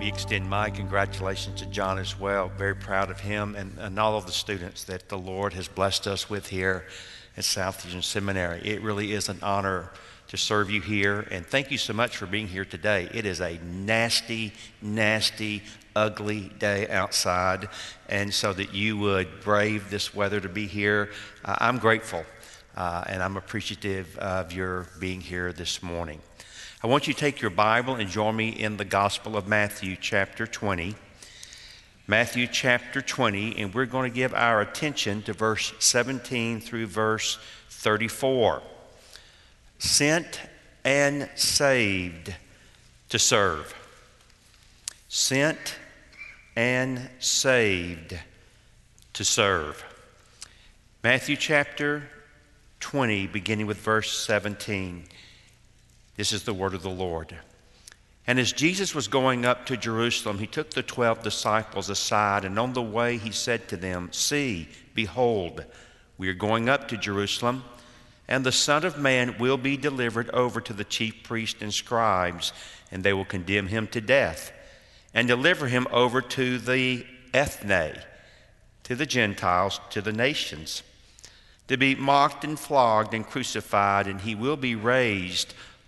Me extend my congratulations to John as well. Very proud of him and, and all of the students that the Lord has blessed us with here at Southeastern Seminary. It really is an honor to serve you here. And thank you so much for being here today. It is a nasty, nasty, ugly day outside. And so that you would brave this weather to be here, uh, I'm grateful uh, and I'm appreciative of your being here this morning. I want you to take your Bible and join me in the Gospel of Matthew, chapter 20. Matthew chapter 20, and we're going to give our attention to verse 17 through verse 34 sent and saved to serve. Sent and saved to serve. Matthew chapter 20, beginning with verse 17. This is the word of the Lord. And as Jesus was going up to Jerusalem, he took the twelve disciples aside, and on the way he said to them, See, behold, we are going up to Jerusalem and the Son of Man will be delivered over to the chief priests and scribes, and they will condemn him to death, and deliver him over to the ethne, to the Gentiles, to the nations, to be mocked and flogged and crucified, and he will be raised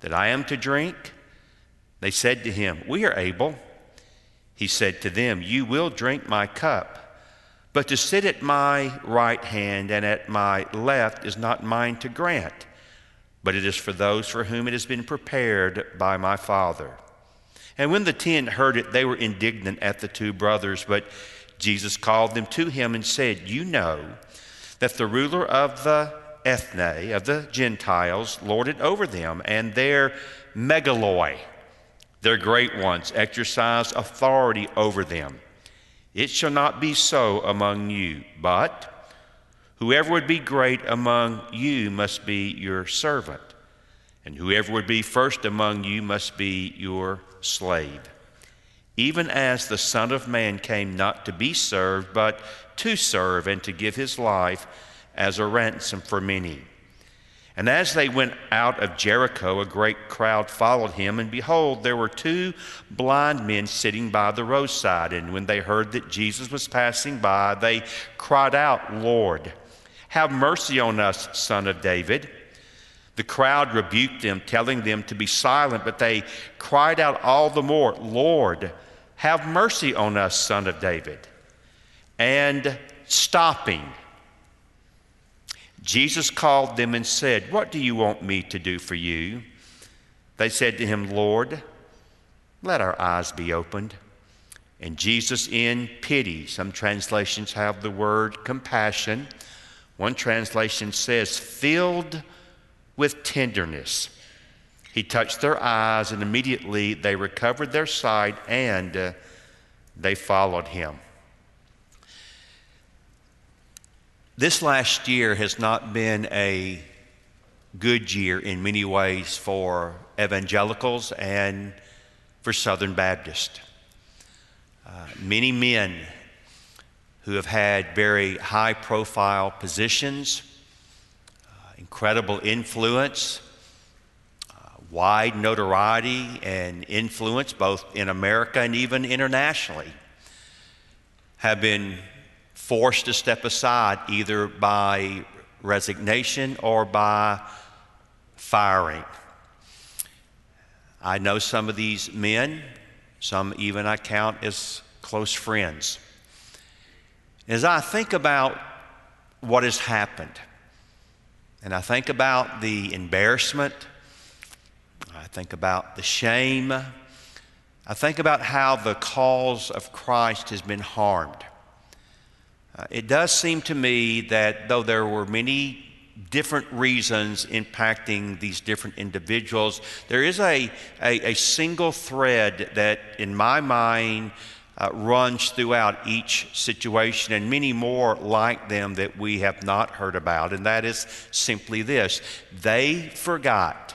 that I am to drink? They said to him, We are able. He said to them, You will drink my cup, but to sit at my right hand and at my left is not mine to grant but it is for those for whom it has been prepared by my Father. And when the ten heard it, they were indignant at the two brothers, but Jesus called them to him and said, You know that the ruler of the ethne, of the Gentiles, lorded over them, and their megaloi, their great ones, exercise authority over them. It shall not be so among you, but Whoever would be great among you must be your servant, and whoever would be first among you must be your slave. Even as the Son of Man came not to be served, but to serve and to give his life as a ransom for many. And as they went out of Jericho, a great crowd followed him, and behold, there were two blind men sitting by the roadside. And when they heard that Jesus was passing by, they cried out, Lord, have mercy on us, son of David. The crowd rebuked them, telling them to be silent, but they cried out all the more, Lord, have mercy on us, son of David. And stopping, Jesus called them and said, What do you want me to do for you? They said to him, Lord, let our eyes be opened. And Jesus, in pity, some translations have the word compassion one translation says, filled with tenderness. He touched their eyes, and immediately they recovered their sight and uh, they followed him. This last year has not been a good year in many ways for evangelicals and for Southern Baptist. Uh, many men who have had very high profile positions, uh, incredible influence, uh, wide notoriety and influence both in America and even internationally, have been forced to step aside either by resignation or by firing. I know some of these men Some even I count as close friends. As I think about what has happened, and I think about the embarrassment, I think about the shame, I think about how the cause of Christ has been harmed. Uh, it does seem to me that though there were many different reasons impacting these different individuals, there is a, a, a single thread that, in my mind, uh, runs throughout each situation, and many more like them that we have not heard about, and that is simply this. They forgot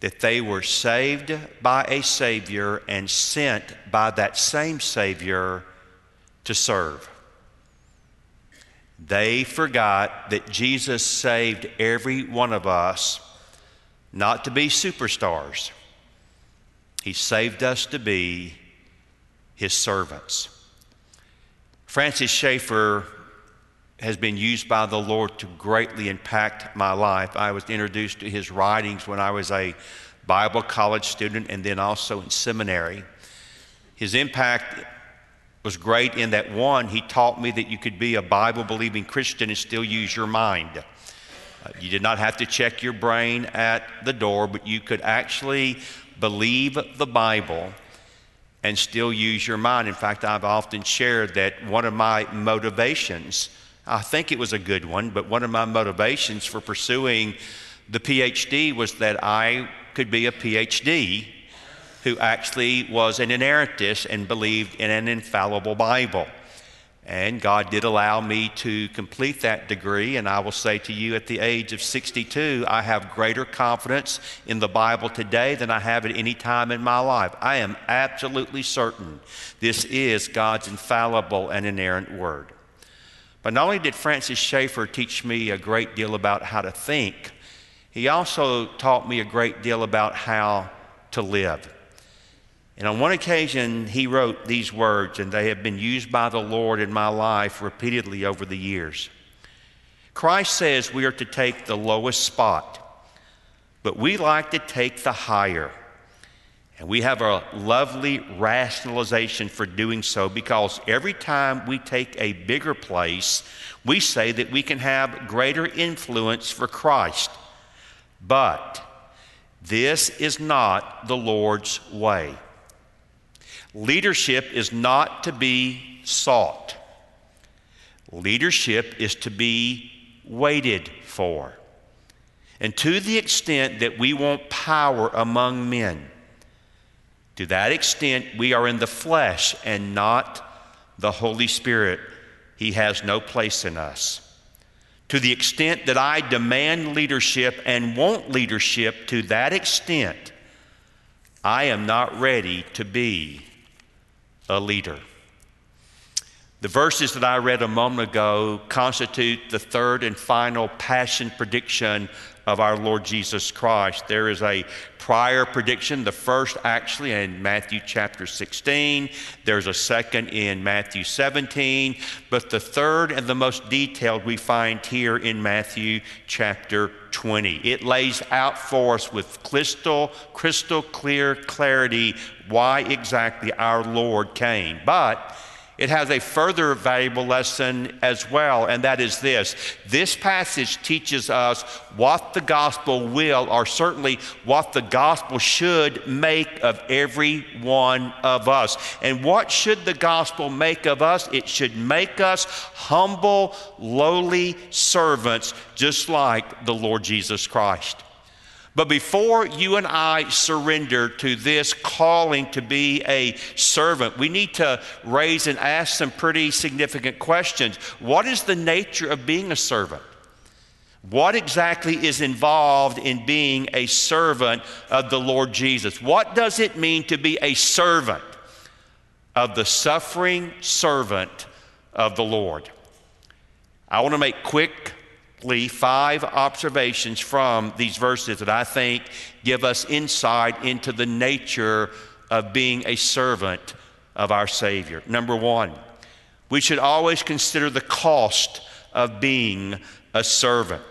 that they were saved by a Savior and sent by that same Savior to serve. They forgot that Jesus saved every one of us not to be superstars, He saved us to be His servants. Francis Schaeffer has been used by the Lord to greatly impact my life. I was introduced to his writings when I was a Bible college student and then also in seminary. His impact was great in that one, he taught me that you could be a Bible believing Christian and still use your mind. Uh, you did not have to check your brain at the door, but you could actually believe the Bible and still use your mind. In fact, I've often shared that one of my motivations, I think it was a good one, but one of my motivations for pursuing the PhD was that I could be a PhD who actually was an inerrantist and believed in an infallible Bible. And God did allow me to complete that degree. And I will say to you, at the age of 62, I have greater confidence in the Bible today than I have at any time in my life. I am absolutely certain this is God's infallible and inerrant word. But not only did Francis Schaeffer teach me a great deal about how to think, he also taught me a great deal about how to live. And on one occasion, he wrote these words, and they have been used by the Lord in my life repeatedly over the years. Christ says we are to take the lowest spot, but we like to take the higher. And we have a lovely rationalization for doing so because every time we take a bigger place, we say that we can have greater influence for Christ. But this is not the Lord's way. Leadership is not to be sought, leadership is to be waited for. And to the extent that we want power among men, to that extent we are in the flesh and not the Holy Spirit. He has no place in us. To the extent that I demand leadership and want leadership, to that extent, I am not ready to be a leader. The verses that I read a moment ago constitute the third and final passion prediction of our Lord Jesus Christ. There is a prior prediction, the first actually in Matthew chapter 16. There's a second in Matthew 17. But the third and the most detailed we find here in Matthew chapter 20. It lays out for us with crystal, crystal clear clarity why exactly our Lord came. But it has a further valuable lesson as well, and that is this. This passage teaches us what the gospel will, or certainly what the gospel should make of every one of us. And what should the gospel make of us? It should make us humble, lowly servants, just like the Lord Jesus Christ. But before you and I surrender to this calling to be a servant, we need to raise and ask some pretty significant questions. What is the nature of being a servant? What exactly is involved in being a servant of the Lord Jesus? What does it mean to be a servant of the suffering servant of the Lord? I want to make quick five observations from these verses that I think give us insight into the nature of being a servant of our Savior. Number one, we should always consider the cost of being a servant.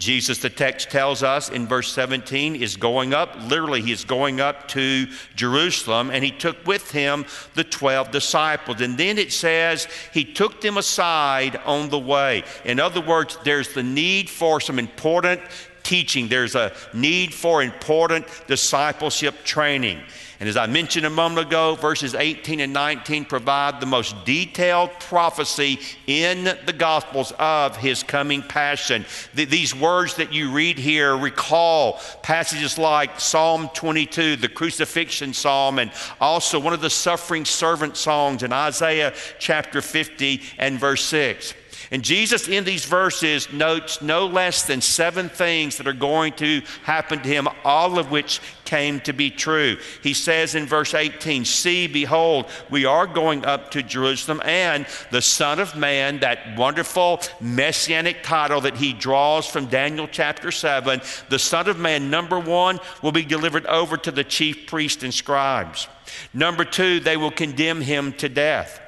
Jesus, the text tells us in verse 17, is going up. Literally, he is going up to Jerusalem, and he took with him the 12 disciples. And then it says he took them aside on the way. In other words, there's the need for some important teaching, there's a need for important discipleship training. And as I mentioned a moment ago, verses 18 and 19 provide the most detailed prophecy in the Gospels of his coming passion. these words that you read here recall passages like Psalm 22, the crucifixion psalm, and also one of the suffering servant songs in Isaiah chapter 50 and verse 6. And Jesus, in these verses, notes no less than seven things that are going to happen to him, all of which came to be true. He says in verse 18, See, behold, we are going up to Jerusalem, and the Son of Man, that wonderful messianic title that he draws from Daniel chapter 7, the Son of Man, number one, will be delivered over to the chief priests and scribes. Number two, they will condemn him to death.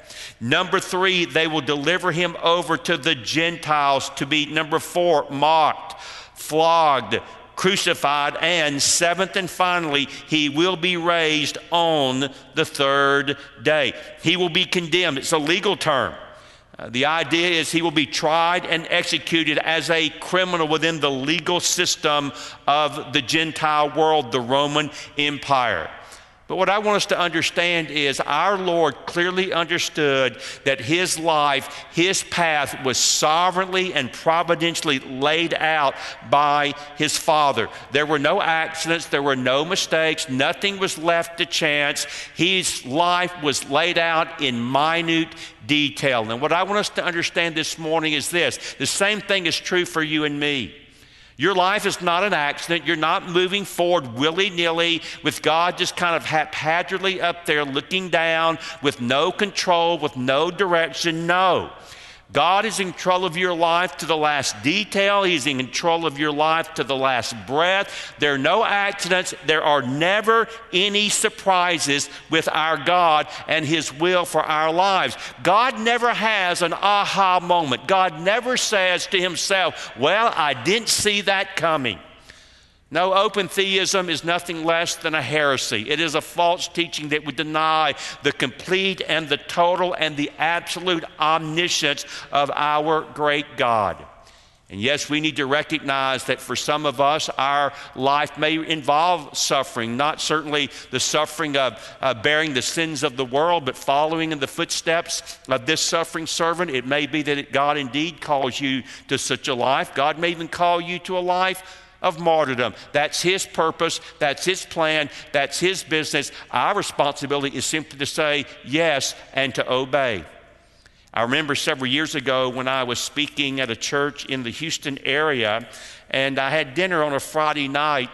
Number three, they will deliver him over to the Gentiles to be, number four, mocked, flogged, crucified, and seventh and finally, he will be raised on the third day. He will be condemned. It's a legal term. Uh, the idea is he will be tried and executed as a criminal within the legal system of the Gentile world, the Roman Empire. But what I want us to understand is our Lord clearly understood that His life, His path was sovereignly and providentially laid out by His Father. There were no accidents, there were no mistakes, nothing was left to chance. His life was laid out in minute detail. And what I want us to understand this morning is this the same thing is true for you and me. Your life is not an accident. You're not moving forward willy nilly with God just kind of haphazardly up there looking down with no control, with no direction. No. God is in control of your life to the last detail. He's in control of your life to the last breath. There are no accidents. There are never any surprises with our God and His will for our lives. God never has an aha moment. God never says to Himself, Well, I didn't see that coming. No, open theism is nothing less than a heresy. It is a false teaching that would deny the complete and the total and the absolute omniscience of our great God. And yes, we need to recognize that for some of us, our life may involve suffering, not certainly the suffering of uh, bearing the sins of the world, but following in the footsteps of this suffering servant. It may be that God indeed calls you to such a life. God may even call you to a life of martyrdom. That's His purpose, that's His plan, that's His business. Our responsibility is simply to say yes and to obey. I remember several years ago when I was speaking at a church in the Houston area, and I had dinner on a Friday night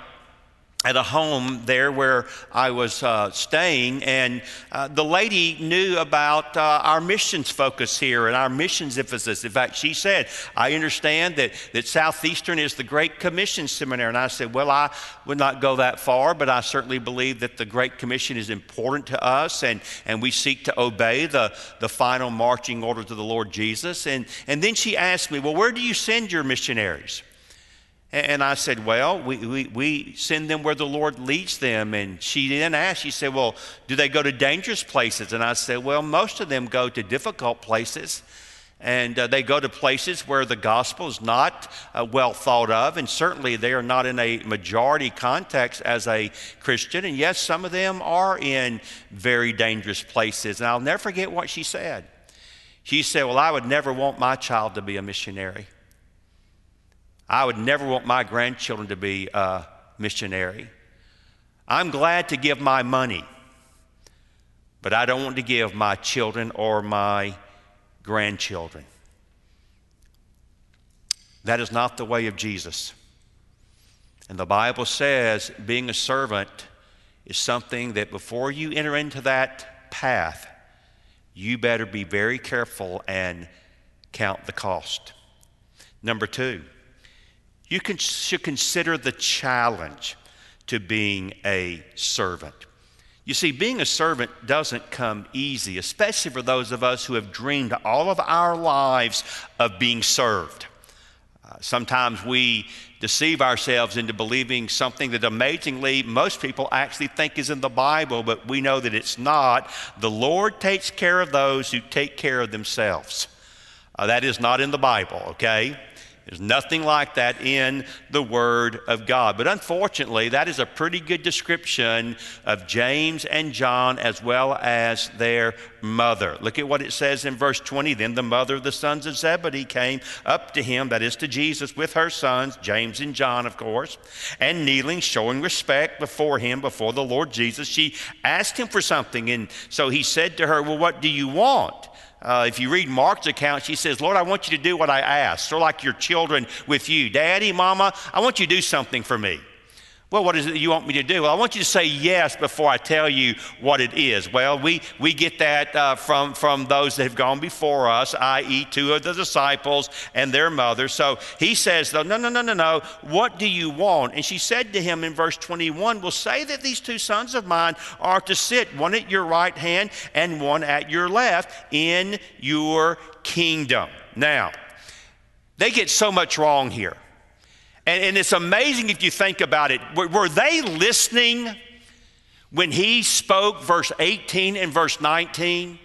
at a home there where I was uh, staying, and uh, the lady knew about uh, our missions focus here and our missions emphasis. In fact, she said, I understand that, that Southeastern is the Great Commission Seminary. And I said, Well, I would not go that far, but I certainly believe that the Great Commission is important to us, and, and we seek to obey the, the final marching orders of the Lord Jesus. And, and then she asked me, Well, where do you send your missionaries? And I said, Well, we, we, we, send them where the Lord leads them. And she then asked, She said, Well, do they go to dangerous places? And I said, Well, most of them go to difficult places. And uh, they go to places where the gospel is not uh, well thought of. And certainly they are not in a majority context as a Christian. And yes, some of them are in very dangerous places. And I'll never forget what she said. She said, Well, I would never want my child to be a missionary. I would never want my grandchildren to be a missionary. I'm glad to give my money, but I don't want to give my children or my grandchildren. That is not the way of Jesus. And the Bible says being a servant is something that before you enter into that path, you better be very careful and count the cost. Number two, you can, should consider the challenge to being a servant. You see, being a servant doesn't come easy, especially for those of us who have dreamed all of our lives of being served. Uh, sometimes we deceive ourselves into believing something that amazingly most people actually think is in the Bible, but we know that it's not. The Lord takes care of those who take care of themselves. Uh, that is not in the Bible, okay? There's nothing like that in the Word of God. But unfortunately, that is a pretty good description of James and John as well as their mother. Look at what it says in verse 20. Then the mother of the sons of Zebedee came up to him, that is to Jesus, with her sons, James and John, of course, and kneeling, showing respect before him, before the Lord Jesus, she asked him for something. And so he said to her, Well, what do you want? Uh, if you read Mark's account, she says, Lord, I want you to do what I asked. Sort like your children with you. Daddy, Mama, I want you to do something for me. Well, what is it you want me to do? Well, I want you to say yes before I tell you what it is. Well, we, we get that uh, from, from those that have gone before us, i.e., two of the disciples and their mother. So he says, though, no, no, no, no, no. What do you want? And she said to him in verse 21, Well, say that these two sons of mine are to sit, one at your right hand and one at your left, in your kingdom. Now, they get so much wrong here. And, and it's amazing if you think about it. Were, were they listening when he spoke, verse 18 and verse 19?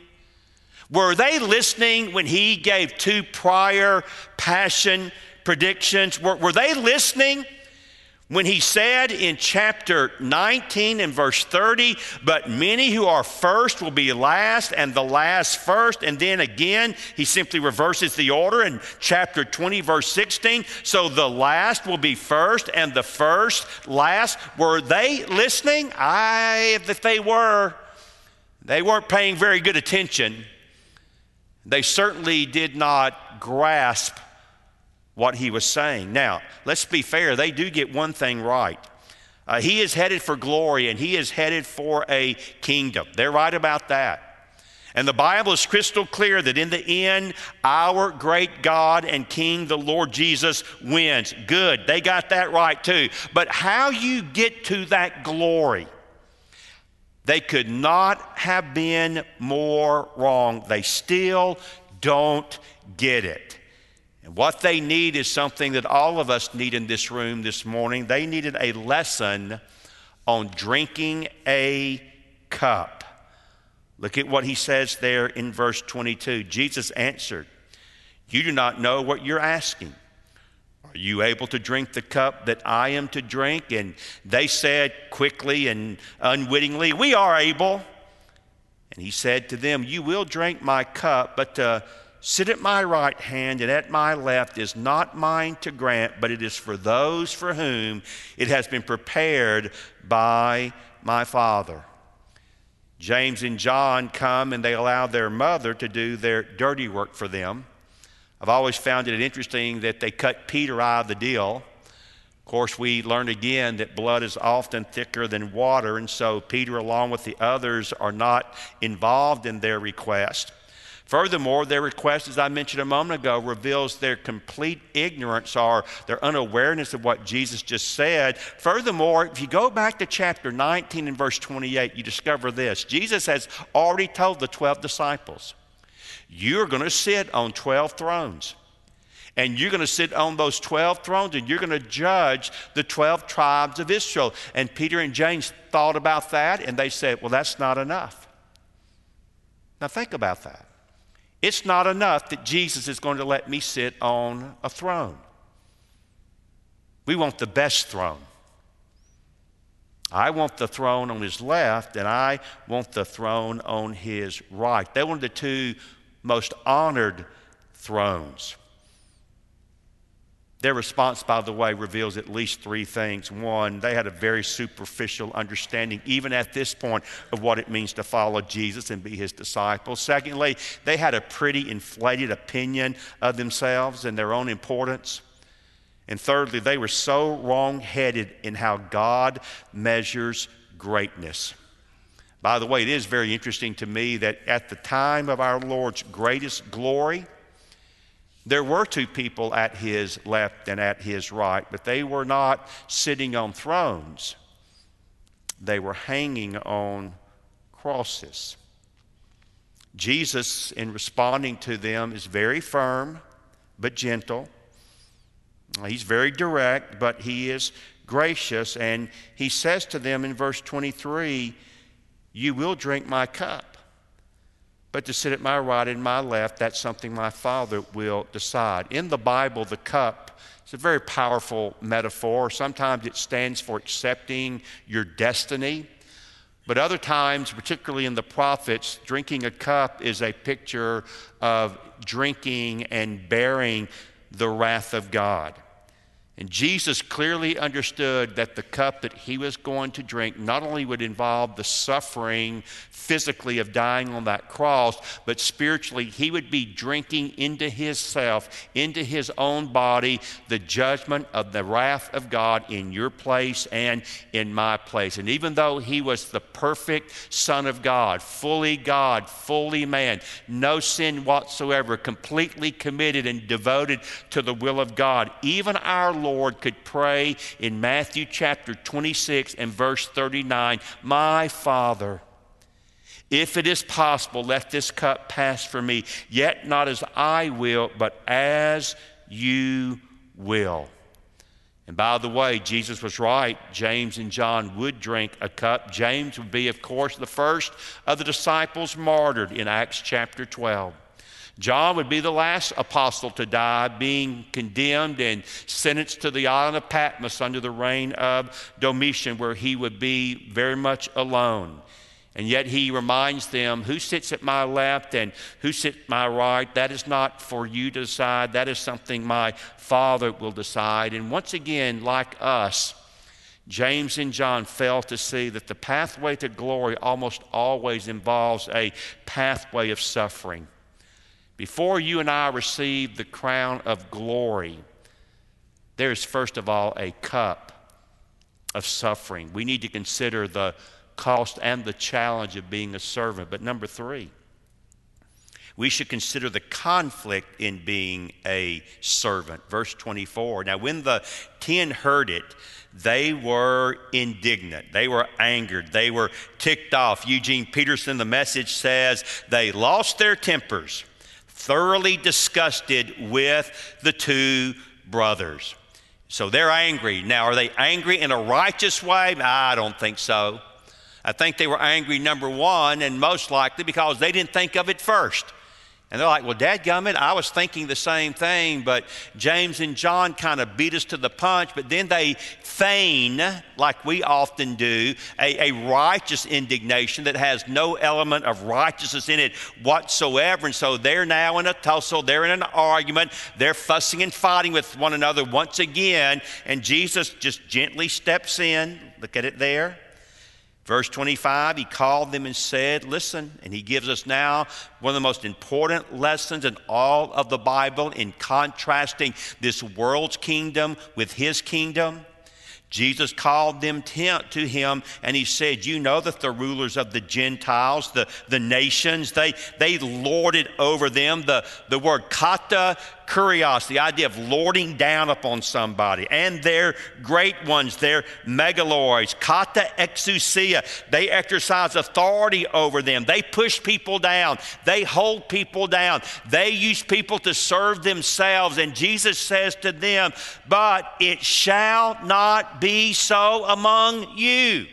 Were they listening when he gave two prior passion predictions? Were, were they listening? When he said in chapter 19 and verse 30, but many who are first will be last, and the last first, and then again, he simply reverses the order in chapter 20, verse 16. So the last will be first, and the first last. Were they listening? I, if they were, they weren't paying very good attention. They certainly did not grasp what he was saying. Now, let's be fair, they do get one thing right. Uh, he is headed for glory and he is headed for a kingdom. They're right about that. And the Bible is crystal clear that in the end, our great God and King, the Lord Jesus, wins. Good. They got that right too. But how you get to that glory, they could not have been more wrong. They still don't get it. And what they need is something that all of us need in this room this morning. They needed a lesson on drinking a cup. Look at what he says there in verse 22. Jesus answered, You do not know what you're asking. Are you able to drink the cup that I am to drink? And they said quickly and unwittingly, We are able. And he said to them, You will drink my cup, but to sit at my right hand and at my left is not mine to grant, but it is for those for whom it has been prepared by my Father. James and John come and they allow their mother to do their dirty work for them. I've always found it interesting that they cut Peter out of the deal. Of course, we learned again that blood is often thicker than water, and so Peter, along with the others, are not involved in their request. Furthermore, their request, as I mentioned a moment ago, reveals their complete ignorance or their unawareness of what Jesus just said. Furthermore, if you go back to chapter 19 and verse 28, you discover this Jesus has already told the 12 disciples, You're going to sit on 12 thrones. And you're going to sit on those 12 thrones and you're going to judge the 12 tribes of Israel. And Peter and James thought about that and they said, Well, that's not enough. Now, think about that. It's not enough that Jesus is going to let me sit on a throne. We want the best throne. I want the throne on his left, and I want the throne on his right. They wanted the two most honored thrones. Their response, by the way, reveals at least three things. One, they had a very superficial understanding, even at this point, of what it means to follow Jesus and be his disciples. Secondly, they had a pretty inflated opinion of themselves and their own importance. And thirdly, they were so wrong headed in how God measures greatness. By the way, it is very interesting to me that at the time of our Lord's greatest glory, there were two people at his left and at his right, but they were not sitting on thrones. They were hanging on crosses. Jesus, in responding to them, is very firm but gentle. He's very direct, but he is gracious. And he says to them in verse 23 You will drink my cup. But to sit at my right and my left, that's something my Father will decide. In the Bible, the cup is a very powerful metaphor. Sometimes it stands for accepting your destiny. But other times, particularly in the prophets, drinking a cup is a picture of drinking and bearing the wrath of God. And Jesus clearly understood that the cup that he was going to drink not only would involve the suffering physically of dying on that cross, but spiritually, he would be drinking into himself, into his own body, the judgment of the wrath of God in your place and in my place. And even though he was the perfect Son of God, fully God, fully man, no sin whatsoever, completely committed and devoted to the will of God, even our Lord could pray in Matthew chapter 26 and verse 39 My Father, if it is possible, let this cup pass from me, yet not as I will, but as you will. And by the way, Jesus was right. James and John would drink a cup. James would be, of course, the first of the disciples martyred in Acts chapter 12. John would be the last apostle to die, being condemned and sentenced to the island of Patmos under the reign of Domitian, where he would be very much alone. And yet he reminds them who sits at my left and who sits at my right. That is not for you to decide. That is something my Father will decide. And once again, like us, James and John fail to see that the pathway to glory almost always involves a pathway of suffering. Before you and I receive the crown of glory, there's first of all a cup of suffering. We need to consider the cost and the challenge of being a servant. But number three, we should consider the conflict in being a servant. Verse 24. Now, when the ten heard it, they were indignant. They were angered. They were ticked off. Eugene Peterson, the message says, they lost their tempers thoroughly disgusted with the two brothers. So they're angry. Now, are they angry in a righteous way? I don't think so. I think they were angry, number one, and most likely because they didn't think of it first. And they're like, well, dadgummit, I was thinking the same thing, but James and John kind of beat us to the punch, but then they feign, like we often do, a, a righteous indignation that has no element of righteousness in it whatsoever. And so they're now in a tussle, they're in an argument, they're fussing and fighting with one another once again, and Jesus just gently steps in. Look at it there. Verse 25, he called them and said, Listen, and he gives us now one of the most important lessons in all of the Bible in contrasting this world's kingdom with his kingdom. Jesus called them to him and he said, You know that the rulers of the Gentiles, the, the nations, they, they lorded over them. The, the word kata kurios, the idea of lording down upon somebody, and their great ones, their megaloi, kata exousia, they exercise authority over them. They push people down, they hold people down, they use people to serve themselves. And Jesus says to them, But it shall not be so among you.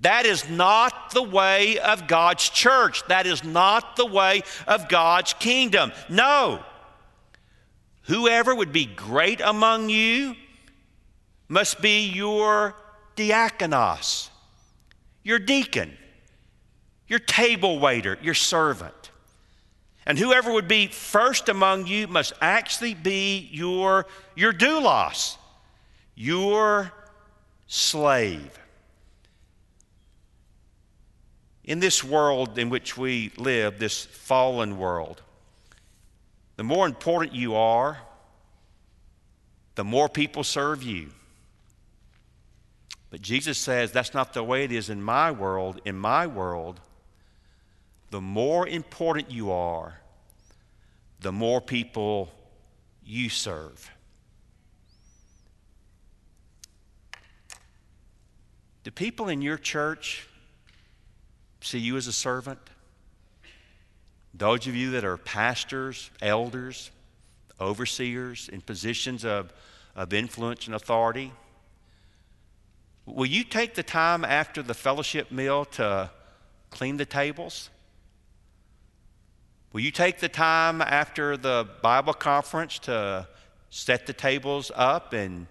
That is not the way of God's church. That is not the way of God's kingdom. No. Whoever would be great among you must be your diakonos, your deacon, your table waiter, your servant. And whoever would be first among you must actually be your, your doulos, your slave. In this world in which we live, this fallen world, the more important you are, the more people serve you. But Jesus says that's not the way it is in my world. In my world, the more important you are, the more people you serve. Do people in your church see you as a servant? Those of you that are pastors, elders, overseers in positions of, of influence and authority. Will you take the time after the fellowship meal to clean the tables? Will you take the time after the Bible conference to set the tables up and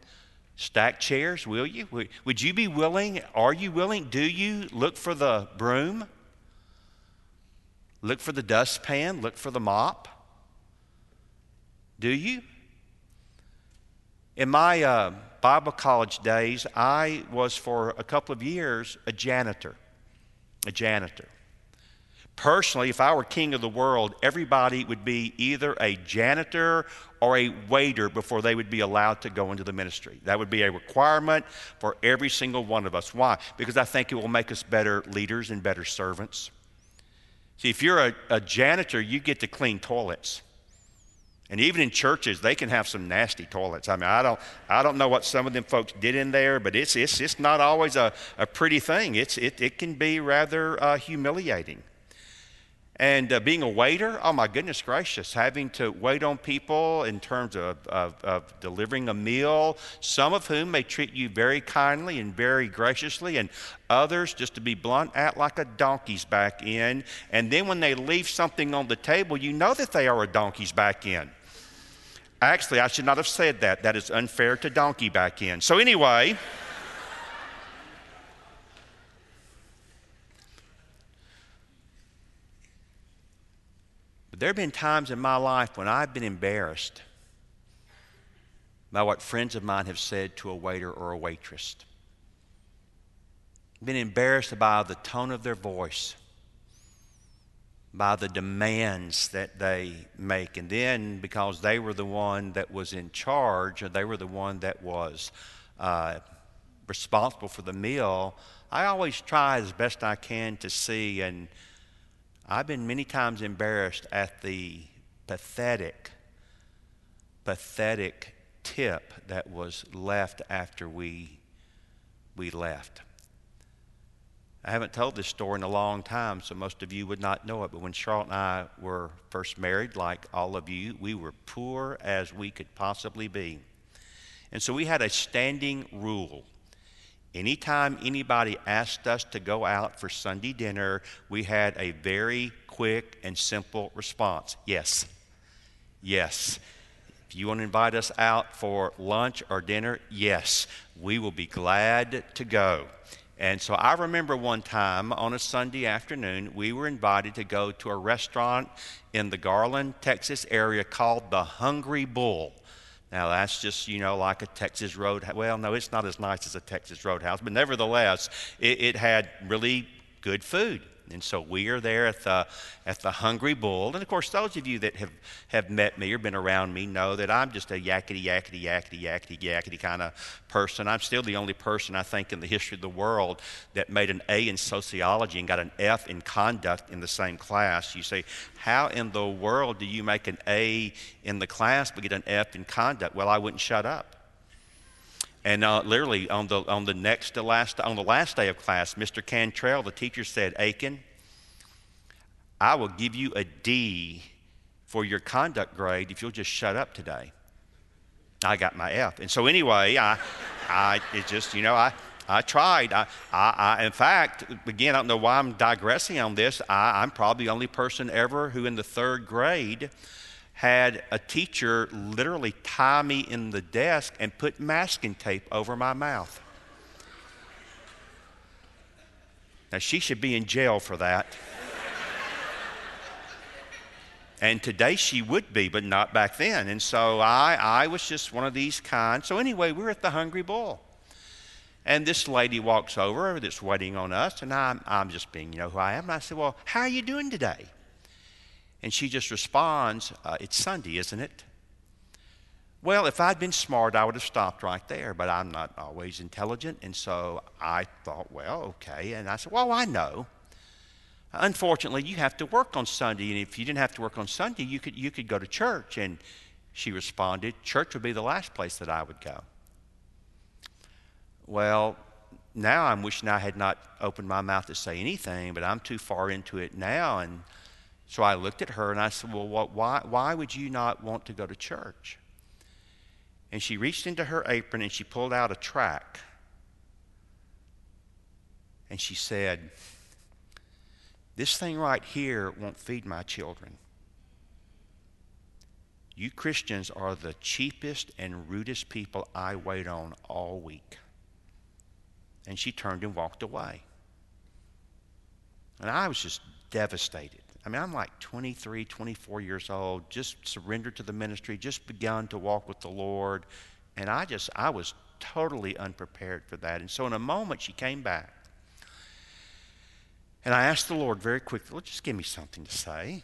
stack chairs? Will you? Would you be willing? Are you willing? Do you look for the broom? Look for the dustpan? Look for the mop? Do you? In my uh, Bible college days, I was for a couple of years a janitor. A janitor. Personally, if I were king of the world, everybody would be either a janitor or a waiter before they would be allowed to go into the ministry. That would be a requirement for every single one of us. Why? Because I think it will make us better leaders and better servants. See, if you're a, a janitor, you get to clean toilets. And even in churches, they can have some nasty toilets. I mean, I don't, I don't know what some of them folks did in there, but it's, it's, it's not always a, a pretty thing. It's, it, it can be rather uh, humiliating. And uh, being a waiter, oh my goodness gracious, having to wait on people in terms of, of, of, delivering a meal, some of whom may treat you very kindly and very graciously, and others, just to be blunt, act like a donkey's back in. And then when they leave something on the table, you know that they are a donkey's back in. Actually, I should not have said that. That is unfair to donkey back in. So, anyway. But there have been times in my life when I've been embarrassed by what friends of mine have said to a waiter or a waitress. Been embarrassed by the tone of their voice by the demands that they make. And then because they were the one that was in charge, or they were the one that was uh, responsible for the meal, I always try as best I can to see. And I've been many times embarrassed at the pathetic, pathetic tip that was left after we, we left. I haven't told this story in a long time, so most of you would not know it. But when Charlotte and I were first married, like all of you, we were poor as we could possibly be. And so we had a standing rule. Anytime anybody asked us to go out for Sunday dinner, we had a very quick and simple response yes. Yes. If you want to invite us out for lunch or dinner, yes, we will be glad to go. And so I remember one time on a Sunday afternoon, we were invited to go to a restaurant in the Garland, Texas area called the Hungry Bull. Now, that's just, you know, like a Texas road. Well, no, it's not as nice as a Texas roadhouse, but nevertheless, it, it had really good food. And so we are there at the, at the Hungry Bull. And of course, those of you that have, have met me or been around me know that I'm just a yakety, yakety, yakety, yakety, yakety kind of person. I'm still the only person, I think, in the history of the world that made an A in sociology and got an F in conduct in the same class. You say, how in the world do you make an A in the class but get an F in conduct? Well, I wouldn't shut up. And uh, literally on the, on the next to last, on the last day of class, Mr. Cantrell, the teacher said, Akin, I will give you a D for your conduct grade if you'll just shut up today. I got my F. And so anyway, I, I, it just, you know, I, I tried. I, I, I, in fact, again, I don't know why I'm digressing on this. I, I'm probably the only person ever who in the third grade had a teacher literally tie me in the desk and put masking tape over my mouth. Now, she should be in jail for that. and today she would be, but not back then. And so I, I was just one of these kind. So, anyway, we're at the Hungry Bull. And this lady walks over that's waiting on us, and I'm, I'm just being, you know, who I am. And I said, Well, how are you doing today? And she just responds, uh, It's Sunday, isn't it? Well, if I'd been smart, I would have stopped right there, but I'm not always intelligent. And so I thought, well, okay. And I said, well, I know. Unfortunately, you have to work on Sunday. And if you didn't have to work on Sunday, you could, you could go to church. And she responded, church would be the last place that I would go. Well, now I'm wishing I had not opened my mouth to say anything, but I'm too far into it now. And So I looked at her and I said, Well, what, why, why would you not want to go to church? And she reached into her apron and she pulled out a tract. And she said, This thing right here won't feed my children. You Christians are the cheapest and rudest people I wait on all week. And she turned and walked away. And I was just devastated. I mean, I'm like 23, 24 years old, just surrendered to the ministry, just begun to walk with the Lord. And I just, I was totally unprepared for that. And so in a moment, she came back. And I asked the Lord very quickly, Lord, just give me something to say.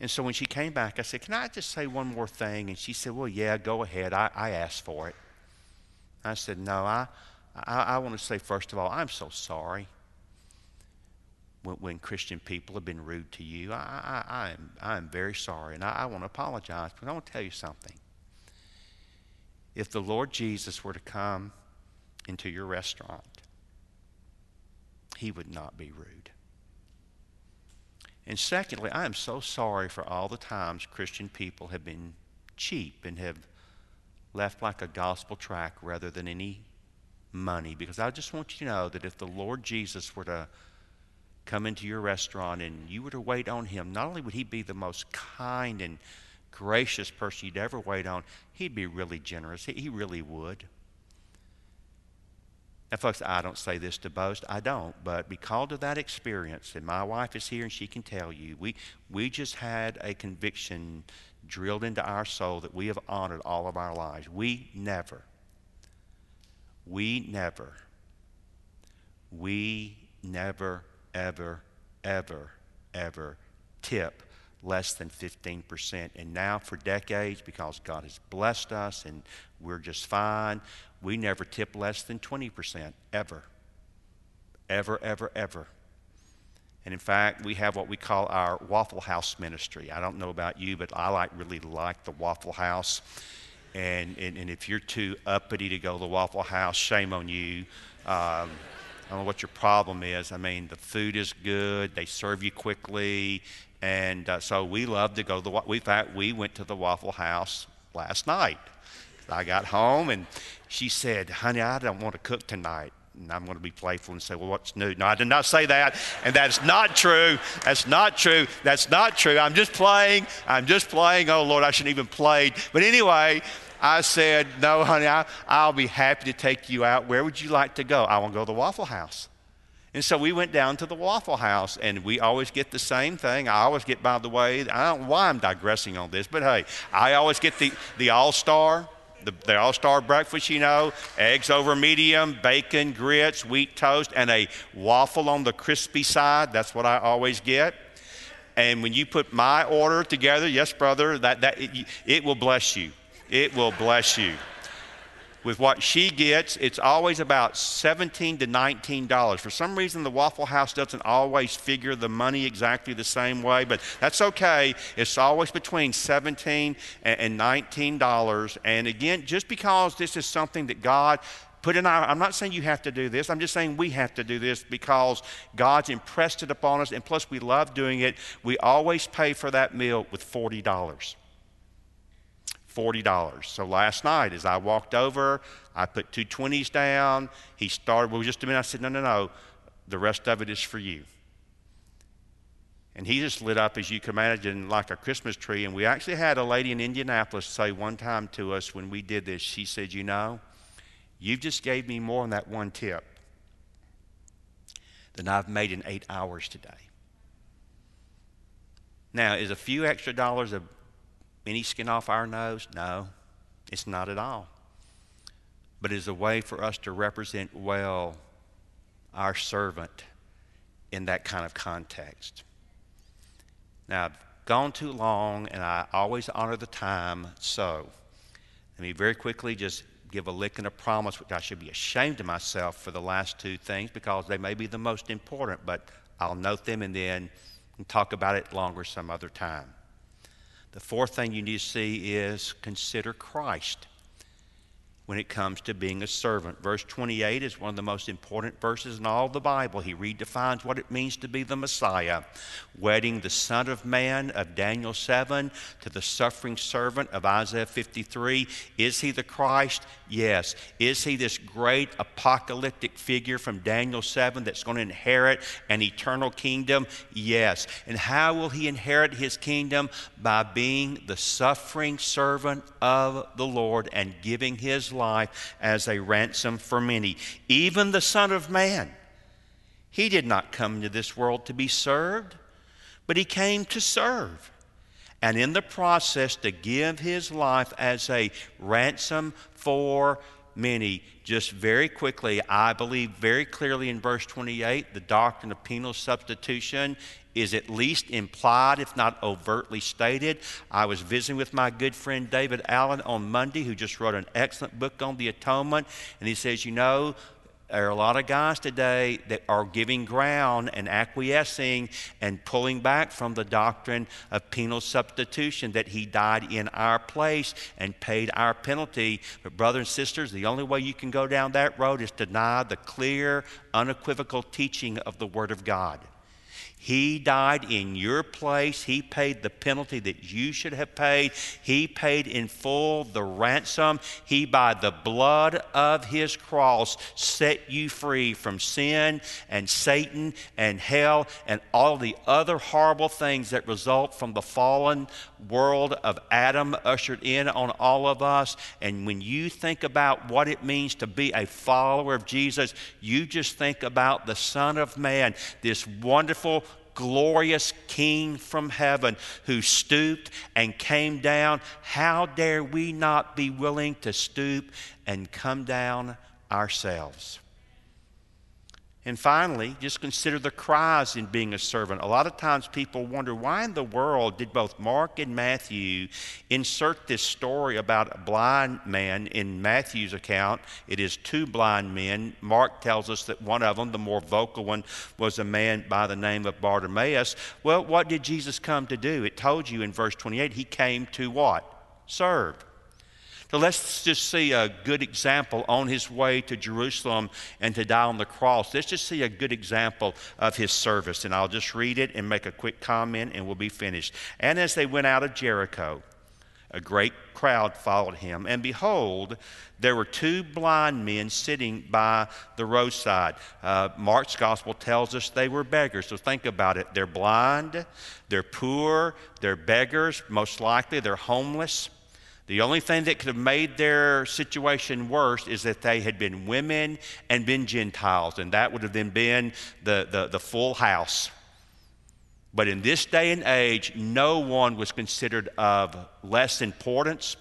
And so when she came back, I said, Can I just say one more thing? And she said, Well, yeah, go ahead. I, I asked for it. I said, No, I, I, I want to say, first of all, I'm so sorry when, when Christian people have been rude to you. I, I, I, am, I am very sorry, and I, I want to apologize. But I want to tell you something. If the Lord Jesus were to come into your restaurant, he would not be rude. And secondly, I am so sorry for all the times Christian people have been cheap and have left like a gospel tract rather than any money. Because I just want you to know that if the Lord Jesus were to come into your restaurant and you were to wait on him, not only would he be the most kind and gracious person you'd ever wait on, he'd be really generous. He, really would. Now, folks, I don't say this to boast. I don't. But because of that experience, and my wife is here and she can tell you, we, we just had a conviction drilled into our soul that we have honored all of our lives. We never, we never, we never ever, ever, ever tip less than 15%. And now, for decades, because God has blessed us and we're just fine, we never tip less than 20%, ever. Ever, ever, ever. And in fact, we have what we call our Waffle House ministry. I don't know about you, but I like really like the Waffle House. And, and, and if you're too uppity to go to the Waffle House, shame on you. Um, I don't know what your problem is. I mean, the food is good, they serve you quickly, and uh, so we love to go to the. We, fact, we went to the Waffle House last night. I got home and she said, "Honey, I don't want to cook tonight." And I'm going to be playful and say, Well, what's new? No, I did not say that. And that's not true. That's not true. That's not true. I'm just playing. I'm just playing. Oh, Lord, I shouldn't even played. But anyway, I said, No, honey, I, I'll be happy to take you out. Where would you like to go? I want to go to the Waffle House. And so we went down to the Waffle House, and we always get the same thing. I always get, by the way, I don't know why I'm digressing on this, but hey, I always get the, the All Star, the, the All Star breakfast, you know, eggs over medium, bacon, grits, wheat toast, and a waffle on the crispy side. That's what I always get. And when you put my order together, yes, brother, that, that it, it will bless you. It will bless you. With what she gets, it's always about 17 to 19 dollars. For some reason, the Waffle House doesn't always figure the money exactly the same way, but that's okay. It's always between 17 and 19 dollars. And again, just because this is something that God put in our i'm not saying you have to do this i'm just saying we have to do this because god's impressed it upon us and plus we love doing it we always pay for that meal with $40 $40. So last night, as I walked over, I put two 20s down. He started, well, just a minute. I said, no, no, no. The rest of it is for you. And he just lit up, as you can imagine, like a Christmas tree. And we actually had a lady in Indianapolis say one time to us when we did this, she said, You know, you've just gave me more than that one tip than I've made in eight hours today. Now, is a few extra dollars a any skin off our nose? No, it's not at all. But it is a way for us to represent well our servant in that kind of context. Now, I've gone too long, and I always honor the time, so let me very quickly just give a lick and a promise, which I should be ashamed of myself for the last two things because they may be the most important, but I'll note them and then talk about it longer some other time. The fourth thing you need to see is consider Christ. When it comes to being a servant. Verse 28 is one of the most important verses in all the Bible. He redefines what it means to be the Messiah, wedding the Son of Man of Daniel 7 to the suffering servant of Isaiah 53. Is he the Christ? Yes. Is he this great apocalyptic figure from Daniel 7 that's going to inherit an eternal kingdom? Yes. And how will he inherit his kingdom? By being the suffering servant of the Lord and giving his life as a ransom for many. Even the Son of Man. He did not come into this world to be served, but he came to serve. And in the process, to give his life as a ransom for many. Just very quickly, I believe very clearly in verse 28, the doctrine of penal substitution is at least implied, if not overtly stated. I was visiting with my good friend David Allen on Monday, who just wrote an excellent book on the atonement, and he says, You know, there are a lot of guys today that are giving ground and acquiescing and pulling back from the doctrine of penal substitution that he died in our place and paid our penalty. But, brothers and sisters, the only way you can go down that road is deny the clear, unequivocal teaching of the Word of God. He died in your place. He paid the penalty that you should have paid. He paid in full the ransom. He, by the blood of his cross, set you free from sin and Satan and hell and all the other horrible things that result from the fallen world of Adam ushered in on all of us. And when you think about what it means to be a follower of Jesus, you just think about the Son of Man, this wonderful glorious King from heaven who stooped and came down. How dare we not be willing to stoop and come down ourselves? And finally, just consider the cries in being a servant. A lot of times people wonder why in the world did both Mark and Matthew insert this story about a blind man in Matthew's account? It is two blind men. Mark tells us that one of them, the more vocal one, was a man by the name of Bartimaeus. Well, what did Jesus come to do? It told you in verse 28 he came to what? Serve. So let's just see a good example on his way to Jerusalem and to die on the cross. Let's just see a good example of his service. And I'll just read it and make a quick comment and we'll be finished. And as they went out of Jericho, a great crowd followed him. And behold, there were two blind men sitting by the roadside. Uh, Mark's gospel tells us they were beggars. So think about it. They're blind, they're poor, they're beggars, most likely, they're homeless. The only thing that could have made their situation worse is that they had been women and been Gentiles, and that would have then been the, the, the full house. But in this day and age, no one was considered of less importance.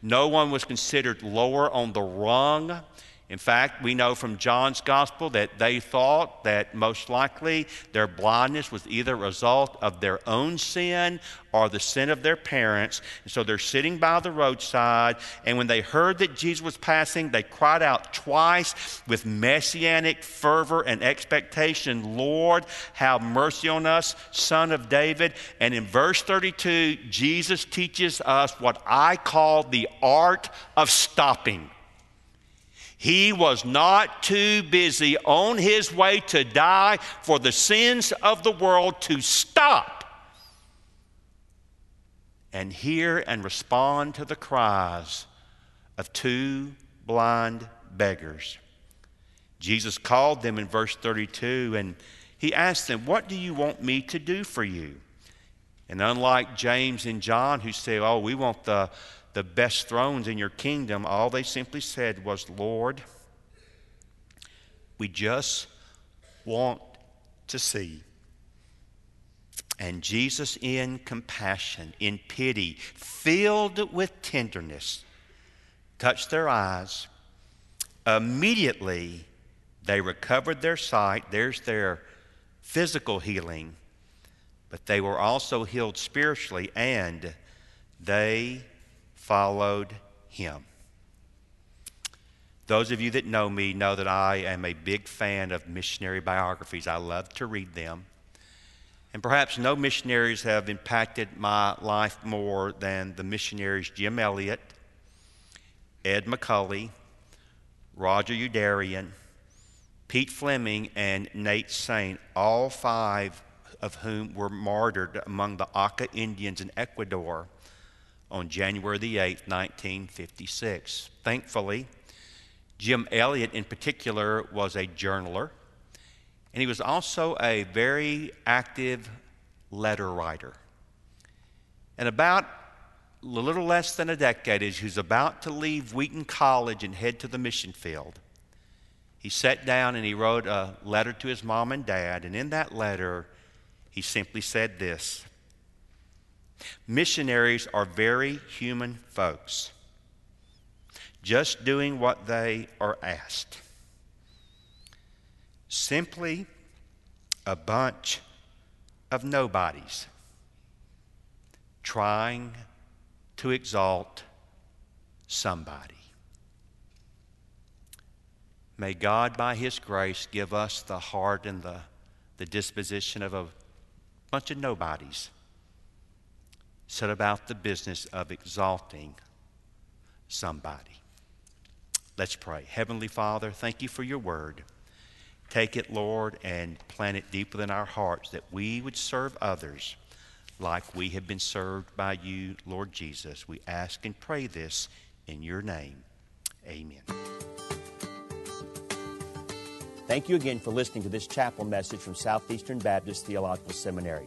No one was considered lower on the rung. In fact, we know from John's gospel that they thought that most likely their blindness was either a result of their own sin or the sin of their parents. And so they're sitting by the roadside, and when they heard that Jesus was passing, they cried out twice with messianic fervor and expectation Lord, have mercy on us, son of David. And in verse 32, Jesus teaches us what I call the art of stopping. He was not too busy on his way to die for the sins of the world to stop and hear and respond to the cries of two blind beggars. Jesus called them in verse 32 and he asked them, What do you want me to do for you? And unlike James and John, who say, Oh, we want the the best thrones in your kingdom, all they simply said was, Lord, we just want to see. And Jesus, in compassion, in pity, filled with tenderness, touched their eyes. Immediately, they recovered their sight. There's their physical healing. But they were also healed spiritually, and they followed him. Those of you that know me know that I am a big fan of missionary biographies. I love to read them. And perhaps no missionaries have impacted my life more than the missionaries Jim Elliot, Ed McCully, Roger Youderian, Pete Fleming, and Nate Saint, all five of whom were martyred among the Auca Indians in Ecuador on January the 8th, 1956. Thankfully, Jim Elliot, in particular, was a journaler, and he was also a very active letter writer. And about a little less than a decade, as he was about to leave Wheaton College and head to the mission field, he sat down and he wrote a letter to his mom and dad, and in that letter, he simply said this Missionaries are very human folks, just doing what they are asked. Simply a bunch of nobodies trying to exalt somebody. May God, by His grace, give us the heart and the, the disposition of a bunch of nobodies set about the business of exalting somebody. Let's pray. Heavenly Father, thank you for your word. Take it, Lord, and plant it deep within our hearts that we would serve others like we have been served by you, Lord Jesus. We ask and pray this in your name. Amen. Thank you again for listening to this chapel message from Southeastern Baptist Theological Seminary.